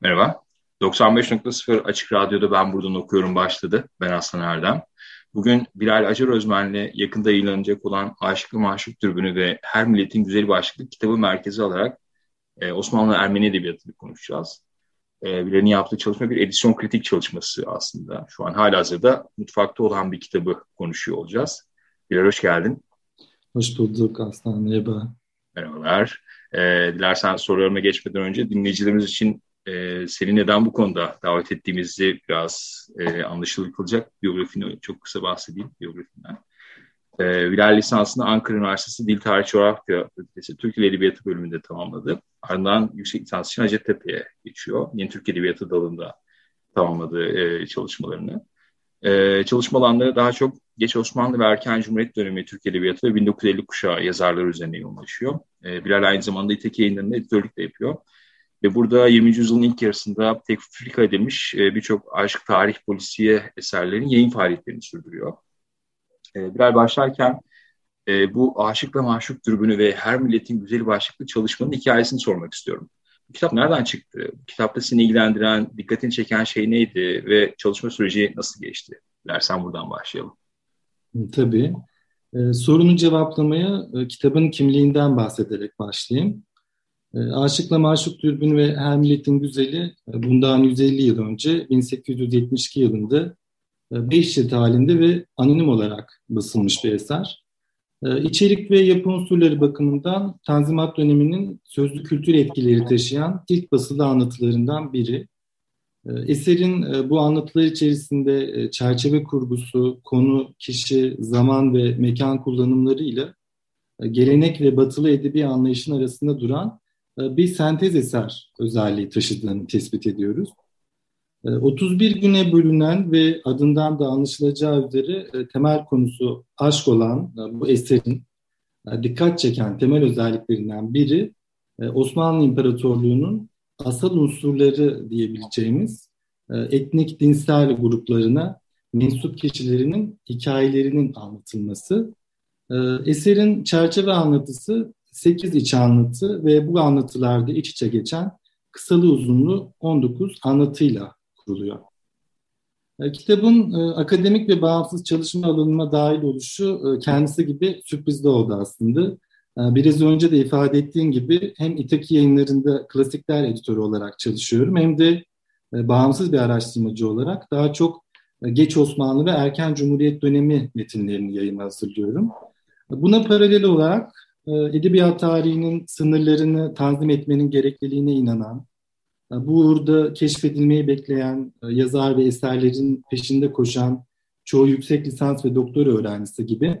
Merhaba. 95.0 Açık Radyo'da Ben Buradan Okuyorum başladı. Ben Aslan Erdem. Bugün Bilal Acar Özmen'le yakında yayınlanacak olan Aşıklı Maşuk Türbünü ve Her Milletin Güzeli başlıklı kitabı merkezi alarak e, Osmanlı Ermeni Edebiyatı'nı konuşacağız. E, Bilal'in yaptığı çalışma bir edisyon kritik çalışması aslında. Şu an hala hazırda mutfakta olan bir kitabı konuşuyor olacağız. Bilal hoş geldin. Hoş bulduk Aslan, merhaba. Merhabalar. E, dilersen sorularıma geçmeden önce dinleyicilerimiz için e, seni neden bu konuda davet ettiğimizi biraz e, anlaşılır kılacak biyografini çok kısa bahsedeyim biyografinden. E, Bilal lisansını Ankara Üniversitesi Dil Tarih Coğrafya Fakültesi Türk Dil Edebiyatı bölümünde tamamladı. Ardından yüksek lisans için Hacettepe'ye geçiyor. Yeni Türk Edebiyatı dalında tamamladı e, çalışmalarını. E, çalışma alanları daha çok Geç Osmanlı ve Erken Cumhuriyet dönemi Türk Edebiyatı ve 1950 kuşağı yazarları üzerine yoğunlaşıyor. E, Bilal aynı zamanda İteki yayınlarında editörlük de yapıyor. Ve burada 20. yüzyılın ilk yarısında tekfrika edilmiş e, birçok aşk, tarih, polisiye eserlerin yayın faaliyetlerini sürdürüyor. E, Bilal başlarken e, bu aşıkla maşuk dürbünü ve her milletin güzeli başlıklı çalışmanın hikayesini sormak istiyorum. Bu kitap nereden çıktı? Bu kitapta seni ilgilendiren, dikkatini çeken şey neydi ve çalışma süreci nasıl geçti? Dilersen buradan başlayalım. Tabii. Ee, sorunu cevaplamaya e, kitabın kimliğinden bahsederek başlayayım. E, Aşıkla Maşuk Dürbün ve Her Milletin Güzeli e, bundan 150 yıl önce 1872 yılında e, beş cilt halinde ve anonim olarak basılmış bir eser. İçerik ve yapı unsurları bakımından Tanzimat döneminin sözlü kültür etkileri taşıyan ilk basılı anlatılarından biri. Eserin bu anlatılar içerisinde çerçeve kurgusu, konu, kişi, zaman ve mekan kullanımlarıyla gelenek ve batılı edebi anlayışın arasında duran e, bir sentez eser özelliği taşıdığını tespit ediyoruz. 31 e, güne bölünen ve adından da anlaşılacağı üzere e, temel konusu aşk olan bu eserin dikkat çeken temel özelliklerinden biri Osmanlı İmparatorluğu'nun asal unsurları diyebileceğimiz etnik dinsel gruplarına mensup kişilerinin hikayelerinin anlatılması. Eserin çerçeve anlatısı 8 iç anlatı ve bu anlatılarda iç içe geçen kısalı uzunlu 19 anlatıyla kuruluyor. E, kitabın e, akademik ve bağımsız çalışma alanıma dahil oluşu e, kendisi gibi sürprizde oldu aslında. Biraz önce de ifade ettiğim gibi hem İtaki yayınlarında klasikler editörü olarak çalışıyorum hem de bağımsız bir araştırmacı olarak daha çok geç Osmanlı ve erken Cumhuriyet dönemi metinlerini yayına hazırlıyorum. Buna paralel olarak edebiyat tarihinin sınırlarını tanzim etmenin gerekliliğine inanan, e, bu uğurda keşfedilmeyi bekleyen e, yazar ve eserlerin peşinde koşan çoğu yüksek lisans ve doktor öğrencisi gibi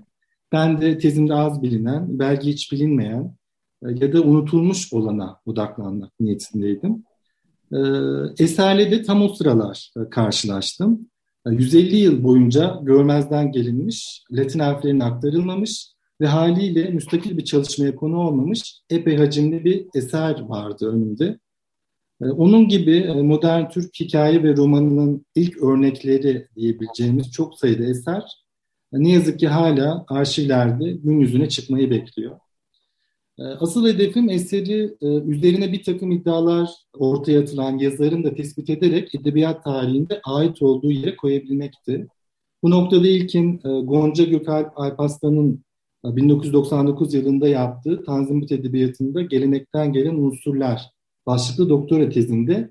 ben de tezimde az bilinen, belki hiç bilinmeyen ya da unutulmuş olana odaklanmak niyetindeydim. Eserle de tam o sıralar karşılaştım. 150 yıl boyunca görmezden gelinmiş, Latin harflerinin aktarılmamış ve haliyle müstakil bir çalışmaya konu olmamış epey hacimli bir eser vardı önümde. Ee, onun gibi e, modern Türk hikaye ve romanının ilk örnekleri diyebileceğimiz çok sayıda eser e, ne yazık ki hala arşivlerde gün yüzüne çıkmayı bekliyor. Ee, asıl hedefim eseri e, üzerine bir takım iddialar ortaya atılan yazarın da tespit ederek edebiyat tarihinde ait olduğu yere koyabilmekti. Bu noktada ilkin Gonca Gökalp Alparslan'ın 1999 yılında yaptığı Tanzimat Edebiyatı'nda gelenekten gelen unsurlar başlıklı doktora tezinde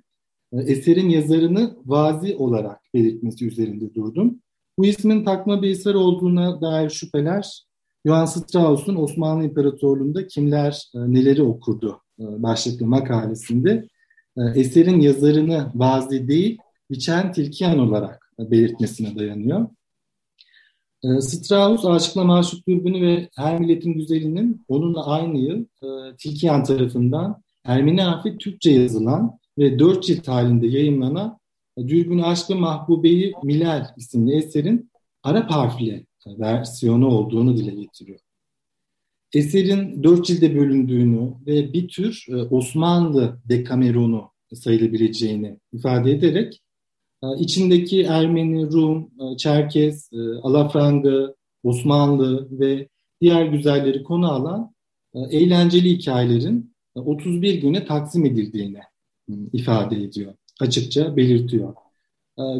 e, eserin yazarını vazi olarak belirtmesi üzerinde durdum. Bu ismin takma bir eser olduğuna dair şüpheler Johann Strauss'un Osmanlı İmparatorluğu'nda kimler e, neleri okurdu e, başlıklı makalesinde eserin yazarını vazi değil biçen tilkiyan olarak belirtmesine dayanıyor. E, Strauss, Aşıkla Maşuk Dürbünü ve Her Milletin Güzeli'nin onunla aynı yıl e, Tilkiyan tarafından Ermeni harfi Türkçe yazılan ve dört cilt halinde yayınlanan Dürbün Aşkı Mahbube'yi Milal isimli eserin Arap harfli versiyonu olduğunu dile getiriyor. Eserin dört cilde bölündüğünü ve bir tür e, Osmanlı dekameronu sayılabileceğini ifade ederek içindeki Ermeni, Rum, e, Çerkez, Alafranga, Osmanlı ve diğer güzelleri konu alan eğlenceli hikayelerin 31 güne taksim edildiğini ifade ediyor. Açıkça belirtiyor.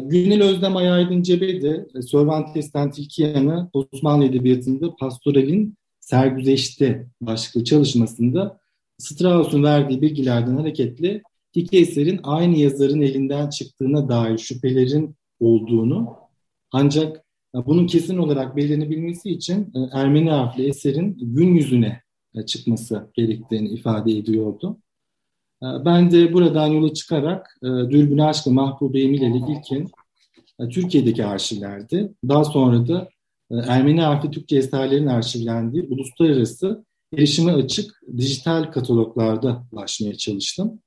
Günel Özlem Ayaydın Cebe de Cervantes'ten Tilkiyan'ı Osmanlı Edebiyatı'nda pastoralin sergüzeşti başlıklı çalışmasında Strauss'un verdiği bilgilerden hareketle iki eserin aynı yazarın elinden çıktığına dair şüphelerin olduğunu ancak bunun kesin olarak belirlenebilmesi için e, Ermeni harfli eserin gün yüzüne e, çıkması gerektiğini ifade ediyordu. E, ben de buradan yola çıkarak Dürbün Aşkı Mahbube Emil ile ilkin Türkiye'deki arşivlerdi. Daha sonra da e, Ermeni harfi Türkçe eserlerin arşivlendiği uluslararası erişime açık dijital kataloglarda ulaşmaya çalıştım.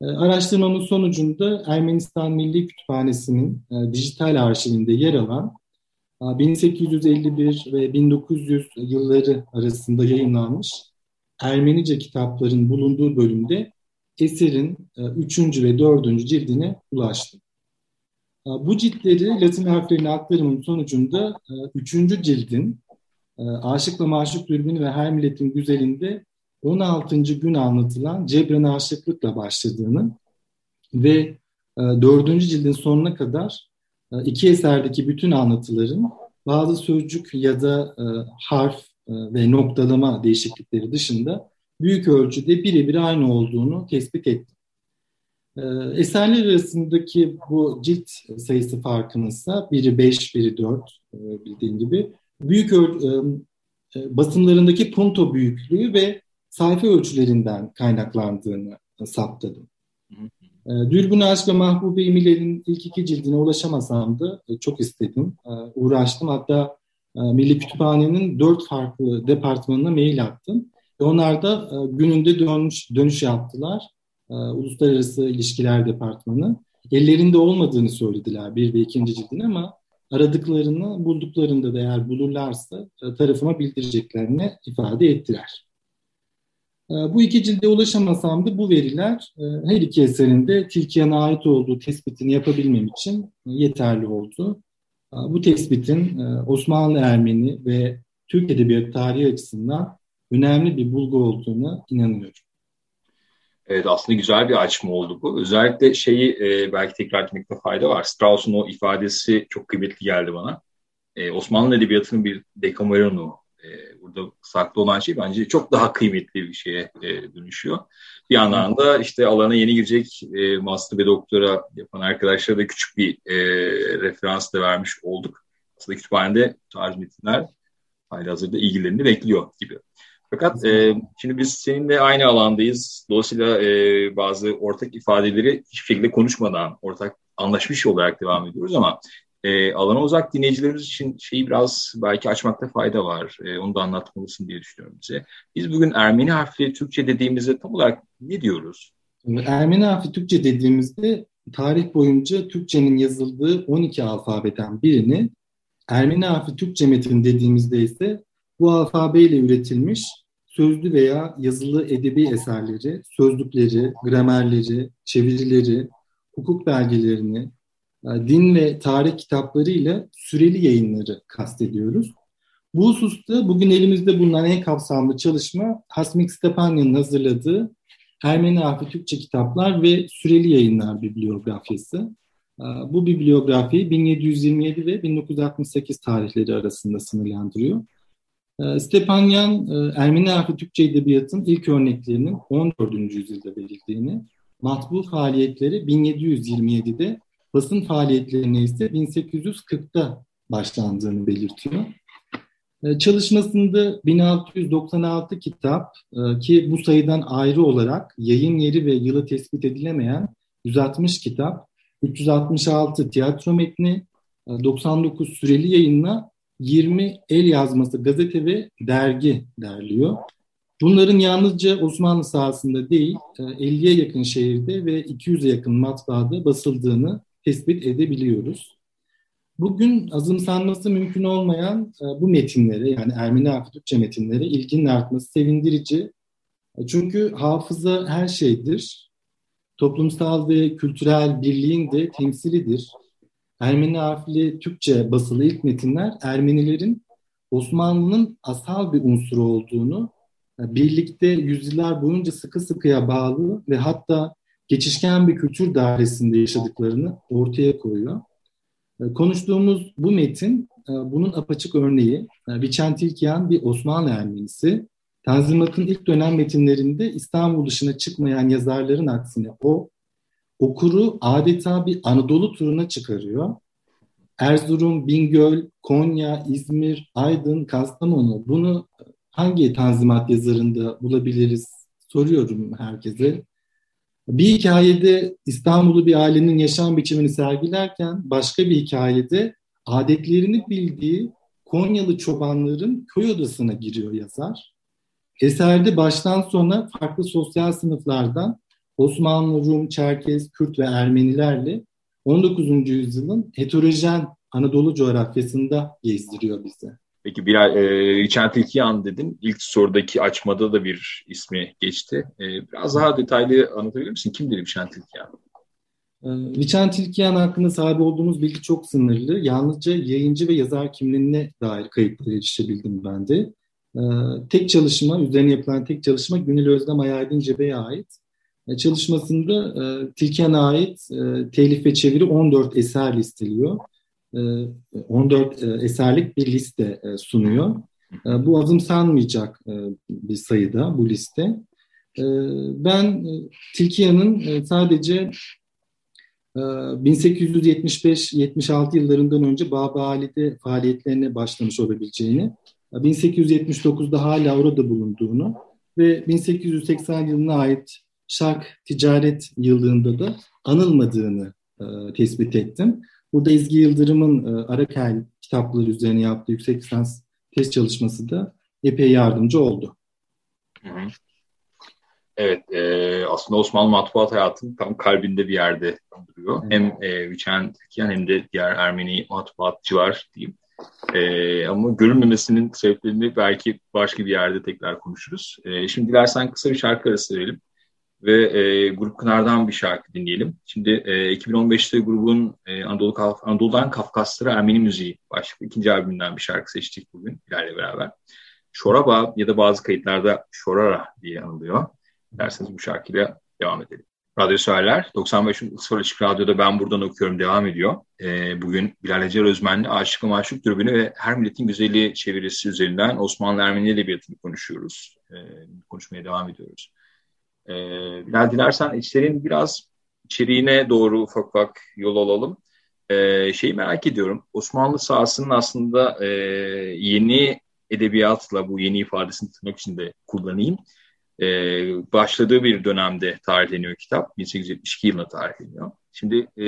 E, araştırmamın sonucunda Ermenistan Milli Kütüphanesi'nin e, dijital arşivinde yer alan 1851 ve 1900 yılları arasında yayınlanmış Ermenice kitapların bulunduğu bölümde eserin 3. ve 4. cildine ulaştım. Bu ciltleri Latin harflerine aktarımın sonucunda e, üçüncü cildin e, Aşıkla Maşuk Dürbünü ve Her Milletin Güzelinde 16. gün anlatılan Cebren Aşıklıkla başladığını ve e, dördüncü cildin sonuna kadar iki eserdeki bütün anlatıların bazı sözcük ya da harf ve noktalama değişiklikleri dışında büyük ölçüde birebir aynı olduğunu tespit ettim. Eserler arasındaki bu cilt sayısı farkınızsa biri 5, biri 4 e, bildiğin gibi. Büyük e, e, basımlarındaki punto büyüklüğü ve sayfa ölçülerinden kaynaklandığını saptadım. Dürbün Aşk ve Mahbube İmiler'in ilk iki cildine ulaşamasam da çok istedim. Uğraştım. Hatta Milli Kütüphane'nin dört farklı departmanına mail attım. Onlar da gününde dönüş, dönüş yaptılar e, Uluslararası İlişkiler Departmanı. Ellerinde olmadığını söylediler bir ve ikinci cildin ama aradıklarını bulduklarında da eğer bulurlarsa e, tarafıma bildireceklerini ifade ettiler. E, bu iki cilde ulaşamasam da bu veriler e, her iki eserin de Tilkiyan'a ait olduğu tespitini yapabilmem için yeterli oldu. Bu tespitin Osmanlı Ermeni ve Türk Edebiyatı tarihi açısından önemli bir bulgu olduğunu inanıyorum. Evet aslında güzel bir açma oldu bu. Özellikle şeyi e, belki tekrar etmekte fayda var. Strauss'un o ifadesi çok kıymetli geldi bana. E, Osmanlı Edebiyatı'nın bir dekameronu. E, burada saklı olan şey bence çok daha kıymetli bir şeye e, dönüşüyor. Bir yandan da işte alana yeni girecek e, master ve doktora yapan arkadaşlara da küçük bir e, referans da vermiş olduk. Aslında kütüphanede tarih metinler hali hazırda ilgilerini bekliyor gibi. Fakat e, şimdi biz seninle aynı alandayız. Dolayısıyla e, bazı ortak ifadeleri hiçbir şekilde konuşmadan ortak anlaşmış olarak devam ediyoruz ama e, alana uzak dinleyicilerimiz için şeyi biraz belki açmakta fayda var. E, onu da anlatmalısın diye düşünüyorum bize. Biz bugün Ermeni harfli Türkçe dediğimizde tam olarak ne diyoruz? Ermeni harfi Türkçe dediğimizde tarih boyunca Türkçenin yazıldığı 12 alfabeden birini Ermeni harfi Türkçe metin dediğimizde ise bu alfabeyle üretilmiş sözlü veya yazılı edebi eserleri, sözlükleri, gramerleri, çevirileri, hukuk belgelerini, din ve tarih kitapları ile süreli yayınları kastediyoruz. Bu hususta bugün elimizde bulunan en kapsamlı çalışma Hasmik Stepanyan'ın hazırladığı Ermeni harfi Türkçe kitaplar ve süreli yayınlar bibliografyası. E, bu bibliografiyi 1727 ve 1968 tarihleri arasında sınırlandırıyor. Ee, Stepanyan, e, Ermeni harfi Türkçe edebiyatın ilk örneklerinin 14. yüzyılda verildiğini, matbu faaliyetleri 1727'de, basın faaliyetlerine ise 1840'da başlandığını belirtiyor. Ee, çalışmasında 1696 kitap e, ki bu sayıdan ayrı olarak yayın yeri ve yılı tespit edilemeyen 160 kitap, 366 tiyatro metni, 99 e, süreli yayınla 20 el yazması gazete ve dergi derliyor. Bunların yalnızca Osmanlı sahasında değil, 50'ye e, yakın şehirde ve 200'e yakın matbaada basıldığını tespit edebiliyoruz. Bugün azımsanması mümkün olmayan e, bu metinlere yani Ermeni harfi Türkçe metinlere ilginin artması sevindirici. E, çünkü hafıza her şeydir. Toplumsal ve kültürel birliğin de temsilidir. Ermeni harfli Türkçe basılı ilk metinler Ermenilerin Osmanlı'nın asal bir unsuru olduğunu, e, birlikte yüzyıllar boyunca sıkı sıkıya bağlı ve hatta geçişken bir kültür dairesinde yaşadıklarını ortaya koyuyor. E, konuştuğumuz bu metin e, bunun apaçık örneği. Vicentilkian bir Osmanlı Ermenisi. Tanzimat'ın ilk dönem metinlerinde İstanbul dışına çıkmayan yazarların aksine o okuru adeta bir Anadolu turuna çıkarıyor. Erzurum, Bingöl, Konya, İzmir, Aydın, Kastamonu bunu hangi tanzimat yazarında bulabiliriz soruyorum herkese. Bir hikayede İstanbul'u bir ailenin yaşam biçimini sergilerken başka bir hikayede adetlerini bildiği Konyalı çobanların köy odasına giriyor yazar. Eserde baştan sona farklı sosyal sınıflardan Osmanlı, Rum, Çerkez, Kürt ve Ermenilerle 19. yüzyılın heterojen Anadolu coğrafyasında gezdiriyor bizi. Peki bir e, Richard Tilkian dedin. İlk sorudaki açmada da bir ismi geçti. E, biraz daha detaylı anlatabilir misin? Kimdir Richard Tilkian? E, Richard Tilkian hakkında sahip olduğumuz bilgi çok sınırlı. Yalnızca yayıncı ve yazar kimliğine dair kayıtlara erişebildim ben de. E, tek çalışma, üzerine yapılan tek çalışma Gönül Özlem Ayaydın Cebe'ye ait. E, çalışmasında e, ait e, telif ve çeviri 14 eser listeliyor. 14 e, e, eserlik bir liste e, sunuyor. Bu azımsanmayacak bir sayıda bu liste. Ben Tilkia'nın sadece 1875-76 yıllarından önce Baba Ali'de faaliyetlerine başlamış olabileceğini, 1879'da hala orada bulunduğunu ve 1880 yılına ait Şark Ticaret Yıllığında da anılmadığını tespit ettim. Burada Ezgi Yıldırım'ın e, Arakel kitapları üzerine yaptığı yüksek lisans test çalışması da epey yardımcı oldu. Evet, e, aslında Osmanlı matbuat hayatının tam kalbinde bir yerde duruyor. Evet. Hem e, Vicentikyan hem de diğer Ermeni matbuatçı var diyeyim. E, ama görünmemesinin sebeplerini belki başka bir yerde tekrar konuşuruz. E, şimdi dilersen kısa bir şarkı arası verelim ve e, Grup Kınar'dan bir şarkı dinleyelim. Şimdi e, 2015'te grubun e, Anadolu, Anadolu'dan Kafkaslara Ermeni Müziği başlıklı ikinci albümünden bir şarkı seçtik bugün Hilal'le beraber. Şoraba ya da bazı kayıtlarda Şorara diye anılıyor. Derseniz bu şarkıyla devam edelim. Radyo Söyler, 95 Sıfır Açık Radyo'da Ben Buradan Okuyorum devam ediyor. E, bugün Bilal Ece Özmen'le Aşık ve Maşuk Dürbünü ve Her Milletin Güzeli çevirisi üzerinden Osmanlı Ermeni Edebiyatı'nı konuşuyoruz. E, konuşmaya devam ediyoruz. E, dilersen içlerin biraz içeriğine doğru ufak ufak yol alalım. E, şeyi merak ediyorum. Osmanlı sahasının aslında e, yeni edebiyatla bu yeni ifadesini tırnak içinde kullanayım. E, başladığı bir dönemde tarihleniyor kitap. 1872 yılında tarihleniyor. Şimdi e,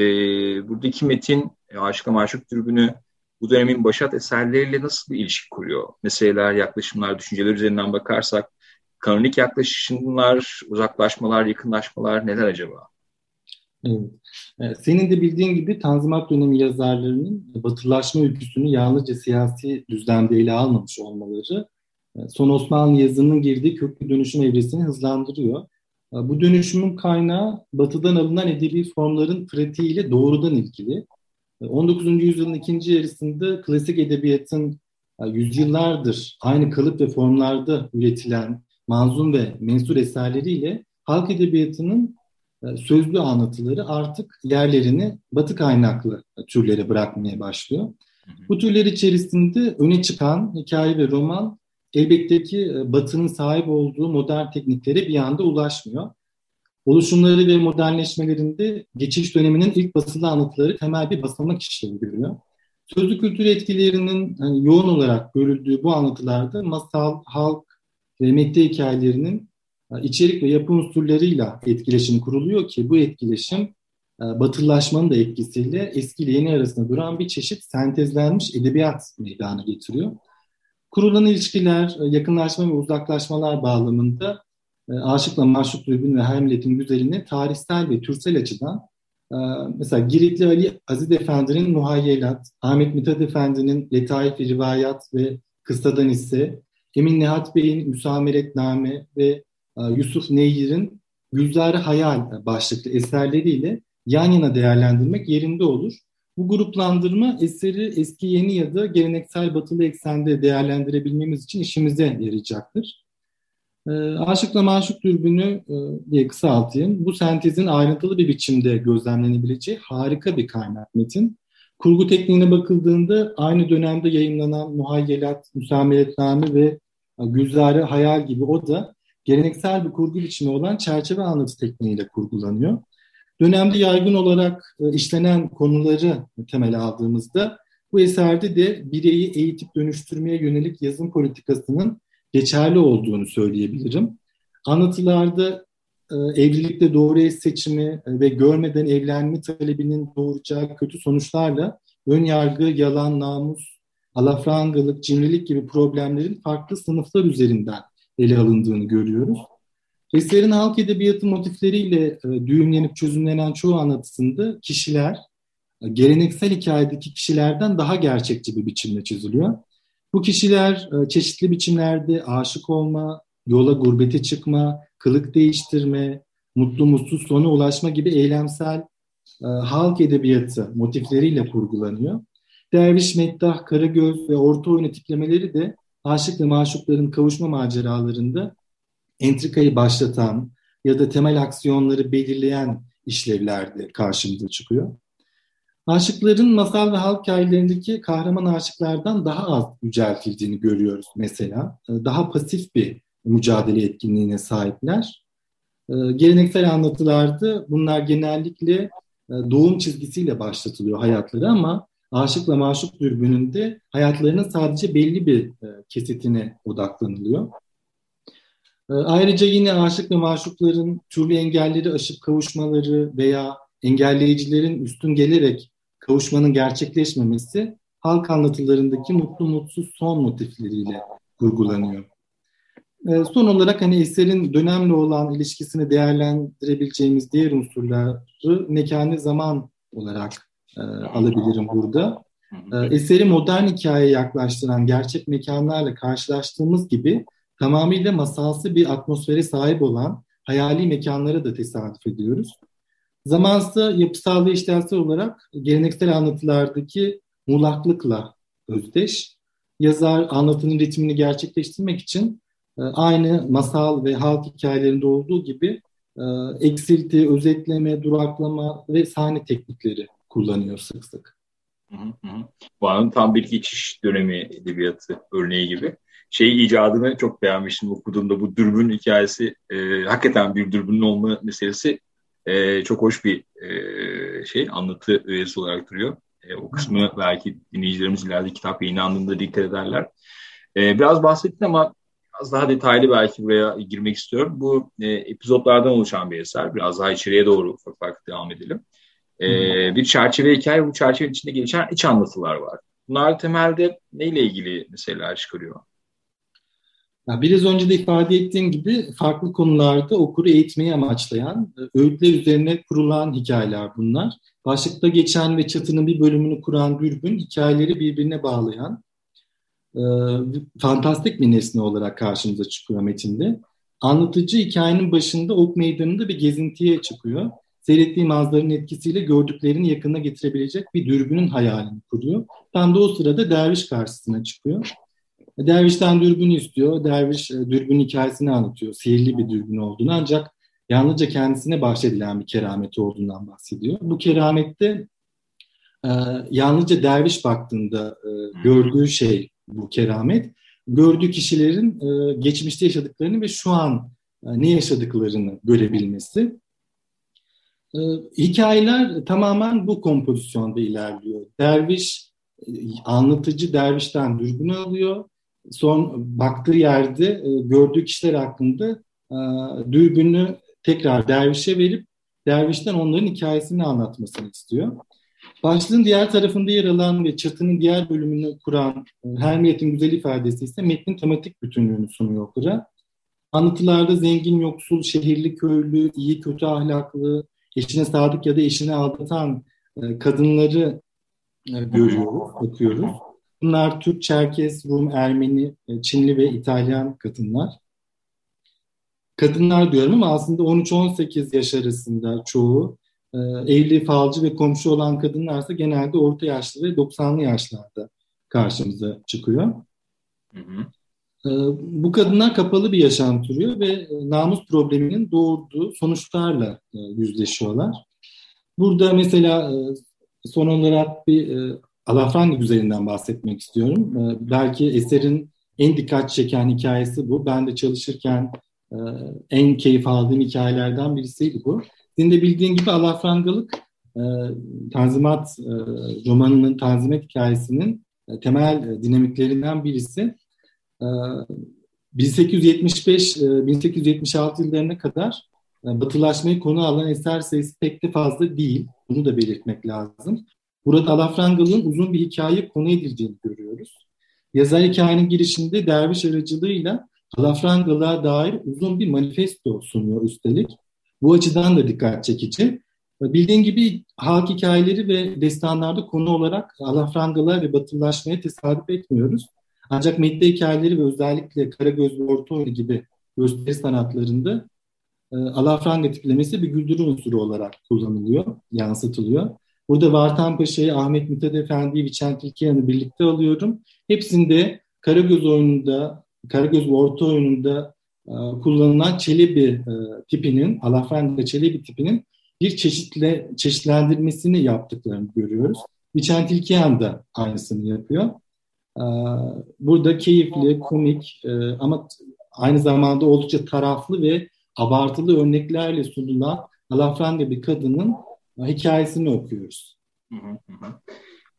buradaki metin e, Aşık Maşuk Dürbünü bu dönemin başat eserleriyle nasıl bir ilişki kuruyor? Meseleler, yaklaşımlar, düşünceler üzerinden bakarsak Kanonik yaklaşımlar, uzaklaşmalar, yakınlaşmalar neler acaba? Evet. E, senin de bildiğin gibi Tanzimat dönemi yazarlarının batılaşma ülküsünü yalnızca siyasi düzlemde ele almamış olmaları e, son Osmanlı yazının girdiği köklü dönüşüm evresini hızlandırıyor. E, bu dönüşümün kaynağı batıdan alınan edebi formların pratiğiyle doğrudan ilgili. 19. yüzyılın ikinci yarısında klasik edebiyatın yüzyıllardır aynı kalıp ve formlarda üretilen manzum ve mensur eserleriyle halk edebiyatının e, sözlü anlatıları artık yerlerini batı kaynaklı türlere bırakmaya başlıyor. Bu türler içerisinde öne çıkan hikaye ve roman elbette ki e, batının sahip olduğu modern tekniklere bir anda ulaşmıyor. Oluşumları ve modernleşmelerinde geçiş döneminin ilk basılı anlatıları temel bir basamak işlevi görüyor. Sözlü kültür etkilerinin yani yoğun olarak görüldüğü bu anlatılarda masal, halk, medya hikayelerinin e, içerik ve yapı unsurlarıyla etkileşim kuruluyor ki bu etkileşim batılılaşmanın da etkisiyle eski ile yeni arasında duran bir çeşit sentezlenmiş edebiyat meydana getiriyor. Kurulan ilişkiler, yakınlaşma ve uzaklaşmalar bağlamında Aşıkla Maşuk Dürbün ve Hamlet'in güzelini tarihsel ve türsel açıdan mesela Giritli Ali Aziz Efendi'nin Muhayyelat, Ahmet Mithat Efendi'nin Letaif-i Rivayat ve Kıssadan ise Emin Nihat Bey'in Müsameretname ve Yusuf Neyir'in Gülzar Hayal başlıklı eserleriyle yan yana değerlendirmek yerinde olur. Bu gruplandırma eseri eski yeni ya da geleneksel batılı eksende değerlendirebilmemiz için işimize yarayacaktır. E, Aşıkla Maşuk Dürbünü e, diye kısaltayım. Bu sentezin ayrıntılı bir biçimde gözlemlenebileceği harika bir kaynak metin. Kurgu tekniğine bakıldığında aynı dönemde yayınlanan Muhayyelat, Müsameretname ve e, Gülzare Hayal gibi o da geleneksel bir kurgu biçimi olan çerçeve anlatı tekniğiyle kurgulanıyor. Dönemde yaygın olarak e, işlenen konuları temel aldığımızda bu eserde de bireyi eğitip dönüştürmeye yönelik yazım politikasının geçerli olduğunu söyleyebilirim. Anlatılarda evlilikte doğru eş seçimi e, ve görmeden evlenme talebinin doğuracağı kötü sonuçlarla ön yargı, yalan, namus, alafrangalık, cimrilik gibi problemlerin farklı sınıflar üzerinden ele alındığını görüyoruz. Eserin halk edebiyatı motifleriyle e, düğümlenip çözümlenen çoğu anlatısında kişiler e, geleneksel hikayedeki kişilerden daha gerçekçi bir biçimde çiziliyor. Bu kişiler e, çeşitli biçimlerde aşık olma, yola gurbete çıkma, kılık değiştirme, mutlu mutsuz sona ulaşma gibi eylemsel e, halk edebiyatı motifleriyle kurgulanıyor. Derviş, Meddah, Karagöz ve orta oyunu tiplemeleri de aşık ve maşukların kavuşma maceralarında entrikayı başlatan ya da temel aksiyonları belirleyen işlevlerde karşımıza çıkıyor. Aşıkların masal ve halk hikayelerindeki kahraman aşıklardan daha az yüceltildiğini görüyoruz mesela. Ee, daha pasif bir mücadele etkinliğine sahipler. Ee, geleneksel anlatılarda bunlar genellikle e, doğum çizgisiyle başlatılıyor hayatları ama aşıkla maşuk dürbününde hayatlarının sadece belli bir e, kesitine odaklanılıyor. Ee, ayrıca yine aşık ve maşukların türlü engelleri aşıp kavuşmaları veya engelleyicilerin üstün gelerek kavuşmanın gerçekleşmemesi halk anlatılarındaki mutlu mutsuz son motifleriyle kurgulanıyor. Ee, son olarak hani eserin dönemle olan ilişkisini değerlendirebileceğimiz diğer unsurları mekanı zaman olarak e, alabilirim burada. E, eseri modern hikayeye yaklaştıran gerçek mekanlarla karşılaştığımız gibi tamamıyla masalsı bir atmosfere sahip olan hayali mekanlara da tesadüf ediyoruz. Zamansa yapısal ve işlevsel olarak geleneksel anlatılardaki muğlaklıkla özdeş. Yazar anlatının ritmini gerçekleştirmek için aynı masal ve halk hikayelerinde olduğu gibi e, eksilti, özetleme, duraklama ve sahne teknikleri kullanıyor sık sık. Bu anın tam bir geçiş dönemi edebiyatı örneği gibi şey icadını çok beğenmiştim okuduğumda bu dürbün hikayesi e, hakikaten bir dürbünün olma meselesi e, çok hoş bir e, şey anlatı öğesi olarak duruyor. E, o kısmı belki dinleyicilerimiz ileride kitap yayınlandığında dikkat ederler. E, biraz bahsettin ama biraz daha detaylı belki buraya girmek istiyorum. Bu e, epizodlardan oluşan bir eser. Biraz daha içeriye doğru ufak ufak devam edelim. E, bir çerçeve hikaye, bu çerçevenin içinde gelişen iç anlatılar var. Bunlar temelde neyle ilgili mesela çıkarıyor? Biraz önce de ifade ettiğim gibi farklı konularda okuru eğitmeyi amaçlayan, e, öğütler üzerine kurulan hikayeler bunlar. Başlıkta geçen ve çatının bir bölümünü kuran dürbün hikayeleri birbirine bağlayan e, fantastik bir nesne olarak karşımıza çıkıyor metinde. Anlatıcı hikayenin başında ok meydanında bir gezintiye çıkıyor. Seyrettiği manzaranın etkisiyle gördüklerini yakına getirebilecek bir dürbünün hayalini kuruyor. Tam da o sırada derviş karşısına çıkıyor Derviş'ten dürbün istiyor. Derviş e, dürbün hikayesini anlatıyor. Sihirli bir dürbün olduğunu ancak yalnızca kendisine bahşedilen bir kerameti olduğundan bahsediyor. Bu keramette e, yalnızca derviş baktığında e, gördüğü şey bu keramet. Gördüğü kişilerin e, geçmişte yaşadıklarını ve şu an e, ne yaşadıklarını görebilmesi. E, hikayeler tamamen bu kompozisyonda ilerliyor. Derviş, e, anlatıcı dervişten dürbünü alıyor son baktığı yerde e, gördüğü kişiler hakkında e, dürbünü tekrar dervişe verip dervişten onların hikayesini anlatmasını istiyor. Başlığın diğer tarafında yer alan ve çatının diğer bölümünü kuran e, her milletin güzel ifadesi ise metnin tematik bütünlüğünü sunuyor okura. Anlatılarda zengin, yoksul, şehirli, köylü, iyi, kötü ahlaklı, eşine sadık ya da eşini aldatan e, kadınları e, görüyoruz, bakıyoruz. Bunlar Türk, Çerkes, Rum, Ermeni, Çinli ve İtalyan kadınlar. Kadınlar diyorum ama aslında 13-18 yaş arasında çoğu e, evli, falcı ve komşu olan kadınlarsa genelde orta yaşlı ve 90'lı yaşlarda karşımıza çıkıyor. Hı hı. E, bu kadınlar kapalı bir yaşam sürüyor ve e, namus probleminin doğurduğu sonuçlarla e, yüzleşiyorlar. Burada mesela e, son olarak bir e, Alafranga üzerinden bahsetmek istiyorum. E, belki eserin en dikkat çeken hikayesi bu. Ben de çalışırken en keyif aldığım hikayelerden birisiydi bu. Senin de bildiğin gibi alafrangalık e, Tanzimat e, romanının, Tanzimat hikayesinin e, temel e, dinamiklerinden birisi. E, 1875-1876 e, yıllarına kadar e, batılaşmayı konu alan eser sayısı pek de fazla değil. Bunu da belirtmek lazım. Burada alafrangalığın uzun bir hikaye konu edildiğini görüyoruz. Yazar hikayenin girişinde derviş aracılığıyla alafrangalığa dair uzun bir manifesto sunuyor üstelik. Bu açıdan da dikkat çekici. Bildiğin gibi halk hikayeleri ve destanlarda konu olarak alafrangalığa ve batılılaşmaya tesadüf etmiyoruz. Ancak medya hikayeleri ve özellikle Karagöz ve Ortaoğlu gibi gösteri sanatlarında e, alafranga tiplemesi bir güldürü unsuru olarak kullanılıyor, yansıtılıyor. Burada Vartan Paşa'yı, Ahmet Mithat Efendi'yi, Viçent İlkiyan'ı birlikte alıyorum. Hepsinde Karagöz oyununda, Karagöz ve Orta oyununda kullanılan Çelebi e, tipinin, Alafranga Çelebi tipinin bir çeşitle çeşitlendirmesini yaptıklarını görüyoruz. Viçent İlkiyan da aynısını yapıyor. E, burada keyifli, komik ama aynı zamanda oldukça taraflı ve abartılı örneklerle sunulan Alafranga bir kadının hikayesini okuyoruz.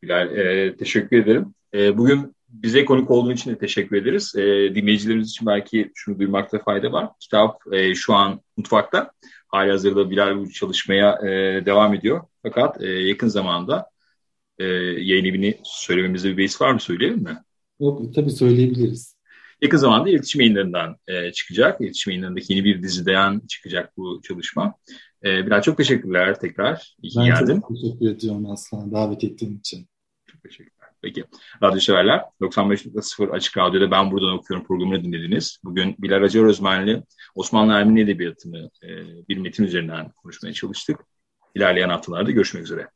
Bilal, e, teşekkür ederim. E, bugün bize konuk olduğun için de teşekkür ederiz. E, dinleyicilerimiz için belki şunu duymakta fayda var. Kitap e, şu an mutfakta. Hali hazırda Bilal bu çalışmaya e, devam ediyor. Fakat e, yakın zamanda e, yayın evini söylememizde bir beis var mı? Söyleyelim mi? Yok, tabii söyleyebiliriz. Yakın zamanda iletişim yayınlarından e, çıkacak. İletişim yayınlarındaki yeni bir diziden çıkacak bu çalışma. E, Bilal çok teşekkürler tekrar. İyi ben geldin. çok teşekkür ediyorum Aslan davet ettiğin için. Çok teşekkür Peki. Radyo severler 95.0 Açık Radyo'da Ben Buradan Okuyorum programını dinlediniz. Bugün Bilal Acar Özmenli Osmanlı Ermeni Edebiyatı'nı e, bir metin üzerinden konuşmaya çalıştık. İlerleyen haftalarda görüşmek üzere.